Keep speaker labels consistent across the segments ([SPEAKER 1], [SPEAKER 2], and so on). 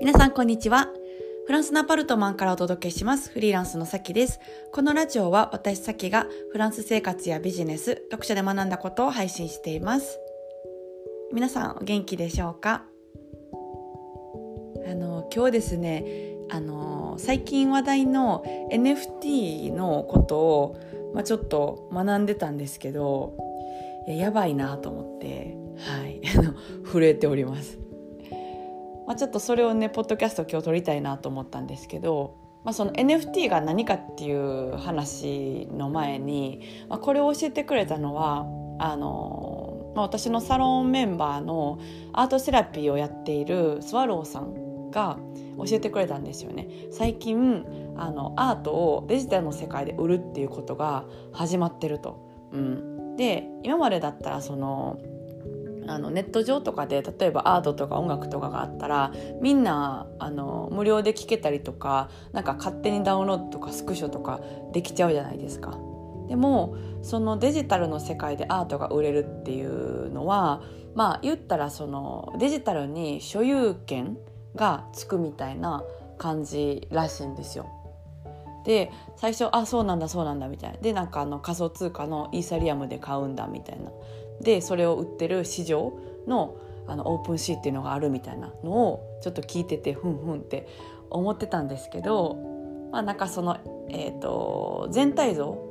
[SPEAKER 1] 皆さんこんにちは。フランスのアパルトマンからお届けします。フリーランスのさきです。このラジオは私さきがフランス生活やビジネス、読書で学んだことを配信しています。皆さんお元気でしょうか？あの、今日ですね、あの、最近話題の NFT のことを、まあ、ちょっと学んでたんですけど、ややばいなと思って、はい、あの、震えております。まあ、ちょっとそれをねポッドキャスト今日撮りたいなと思ったんですけど、まあ、その NFT が何かっていう話の前に、まあ、これを教えてくれたのはあの、まあ、私のサロンメンバーのアートセラピーをやっているスワローさんが教えてくれたんですよね最近あのアートをデジタルの世界で売るっていうことが始まってると。うん、で今までだったらそのあのネット上とかで例えばアートとか音楽とかがあったらみんなあの無料で聴けたりとかなんか勝手にダウンロードとかスクショとかできちゃうじゃないですか。でもそのデジタルの世界でアートが売れるっていうのはまあ言ったらそのデジタルに所有権がつくみたいな感じらしいんですよ。で最初あそうなんだそうなんだみたいなでなんかあの仮想通貨のイーサリアムで買うんだみたいなでそれを売ってる市場のあのオープンシーっていうのがあるみたいなのをちょっと聞いててふんふんって思ってたんですけど、まあ、なんかその、えーと、全体像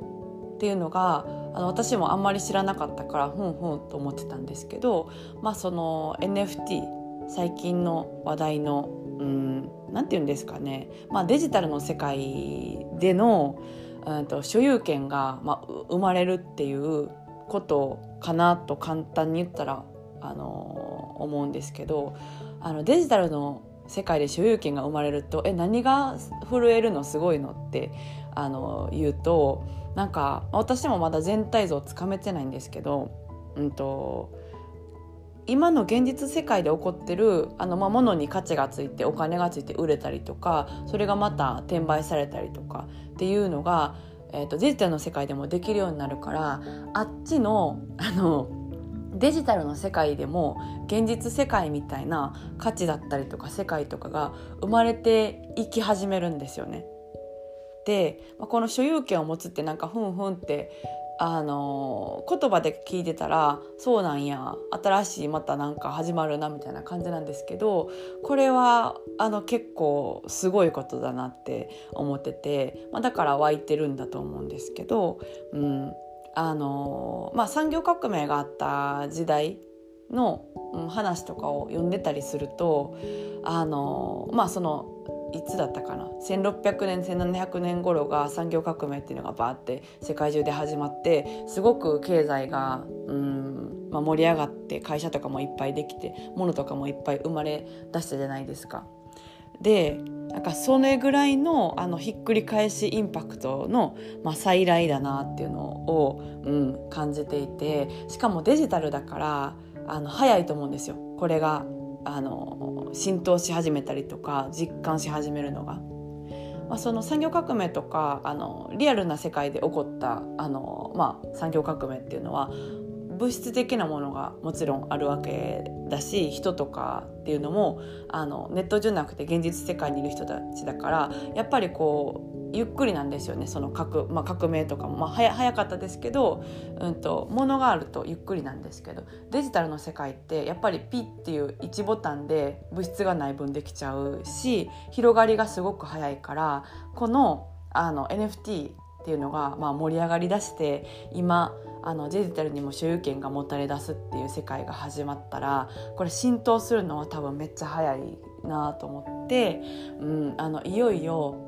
[SPEAKER 1] っていうのがあの私もあんまり知らなかったからふんふんと思ってたんですけど、まあ、その NFT 最近の話題のうんて言うんですかね、まあ、デジタルの世界での、うんと所有権が、まあ、生まれるっていうことかなと簡単に言ったら、あの思うんですけどあのデジタルの世界で所有権が生まれるとえ何が震えるのすごいのってあの言うとなんか私もまだ全体像つかめてないんですけど、うんと、今の現実世界で起こってるあの、まあ、物に価値がついてお金がついて売れたりとかそれがまた転売されたりとかっていうのがえーと、デジタルの世界でもできるようになるからあっちのあのデジタルの世界でも現実世界みたいな価値だったりとか世界とかが生まれていき始めるんですよね。で、まあ、この所有権を持つってなんかふんふんってあの言葉で聞いてたらそうなんや新しいまたなんか始まるなみたいな感じなんですけどこれはあの結構すごいことだなって思ってて、まあ、だから湧いてるんだと思うんですけど、うんあのまあ、産業革命があった時代の話とかを読んでたりするとあのまあそのいつだったかな？1600年1700年頃が産業革命っていうのがバーって世界中で始まってすごく経済がうん、まあ、盛り上がって会社とかもいっぱいできて物とかもいっぱい生まれ出したじゃないですか。でなんかそれぐらいのあのひっくり返しインパクトの、まあ、再来だなっていうのを、うん、感じていてしかもデジタルだからあの早いと思うんですよこれがあの浸透し始めたりとか実感し始めるのが。まあ、その産業革命とかあのリアルな世界で起こったあの、まあ、産業革命っていうのは物質的なものがもちろんあるわけだし人とかっていうのもあのネットじゃなくて現実世界にいる人たちだからやっぱりこうゆっくりなんですよねその革,、まあ、革命とかも、まあ、早早かったですけど、うんと、物があるとゆっくりなんですけどデジタルの世界ってやっぱりピッっていう1ボタンで物質がない分できちゃうし広がりがすごく早いからこのあの NFT っていうのが、まあ、盛り上がりだして今あのデジタルにも所有権が持たれ出すっていう世界が始まったらこれ浸透するのは多分めっちゃ早いなと思って、うん、あのいよいよ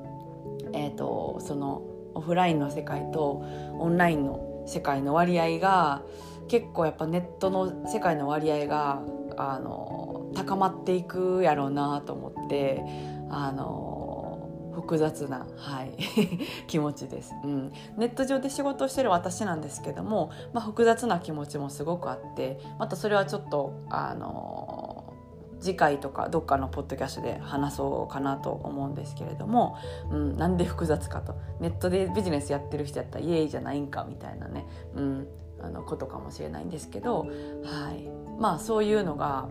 [SPEAKER 1] えーと、そのオフラインの世界とオンラインの世界の割合が結構やっぱネットの世界の割合があの高まっていくやろうなと思ってあの複雑な、はい、気持ちです、うん、ネット上で仕事をしてる私なんですけども、まあ、複雑な気持ちもすごくあってまたそれはちょっとあの次回とかどっかのポッドキャストで話そうかなと思うんですけれども、うん、なんで複雑かと。ネットでビジネスやってる人やったらイエイじゃないんかみたいなね、うん、あのことかもしれないんですけど、はい、まあそういうのが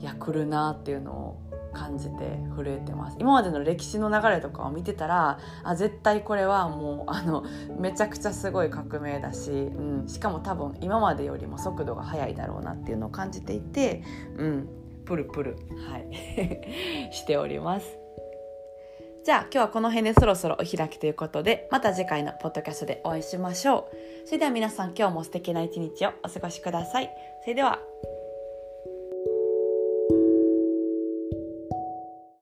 [SPEAKER 1] いや来るなっていうのを感じて震えてます。今までの歴史の流れとかを見てたらあ絶対これはもうあのめちゃくちゃすごい革命だし、うん、しかも多分今までよりも速度が速いだろうなっていうのを感じていて、うん、プルプル、はい、しております。じゃあ今日はこの辺でそろそろお開きということでまた次回のポッドキャストでお会いしましょう。それでは皆さん今日も素敵な一日をお過ごしください。それでは。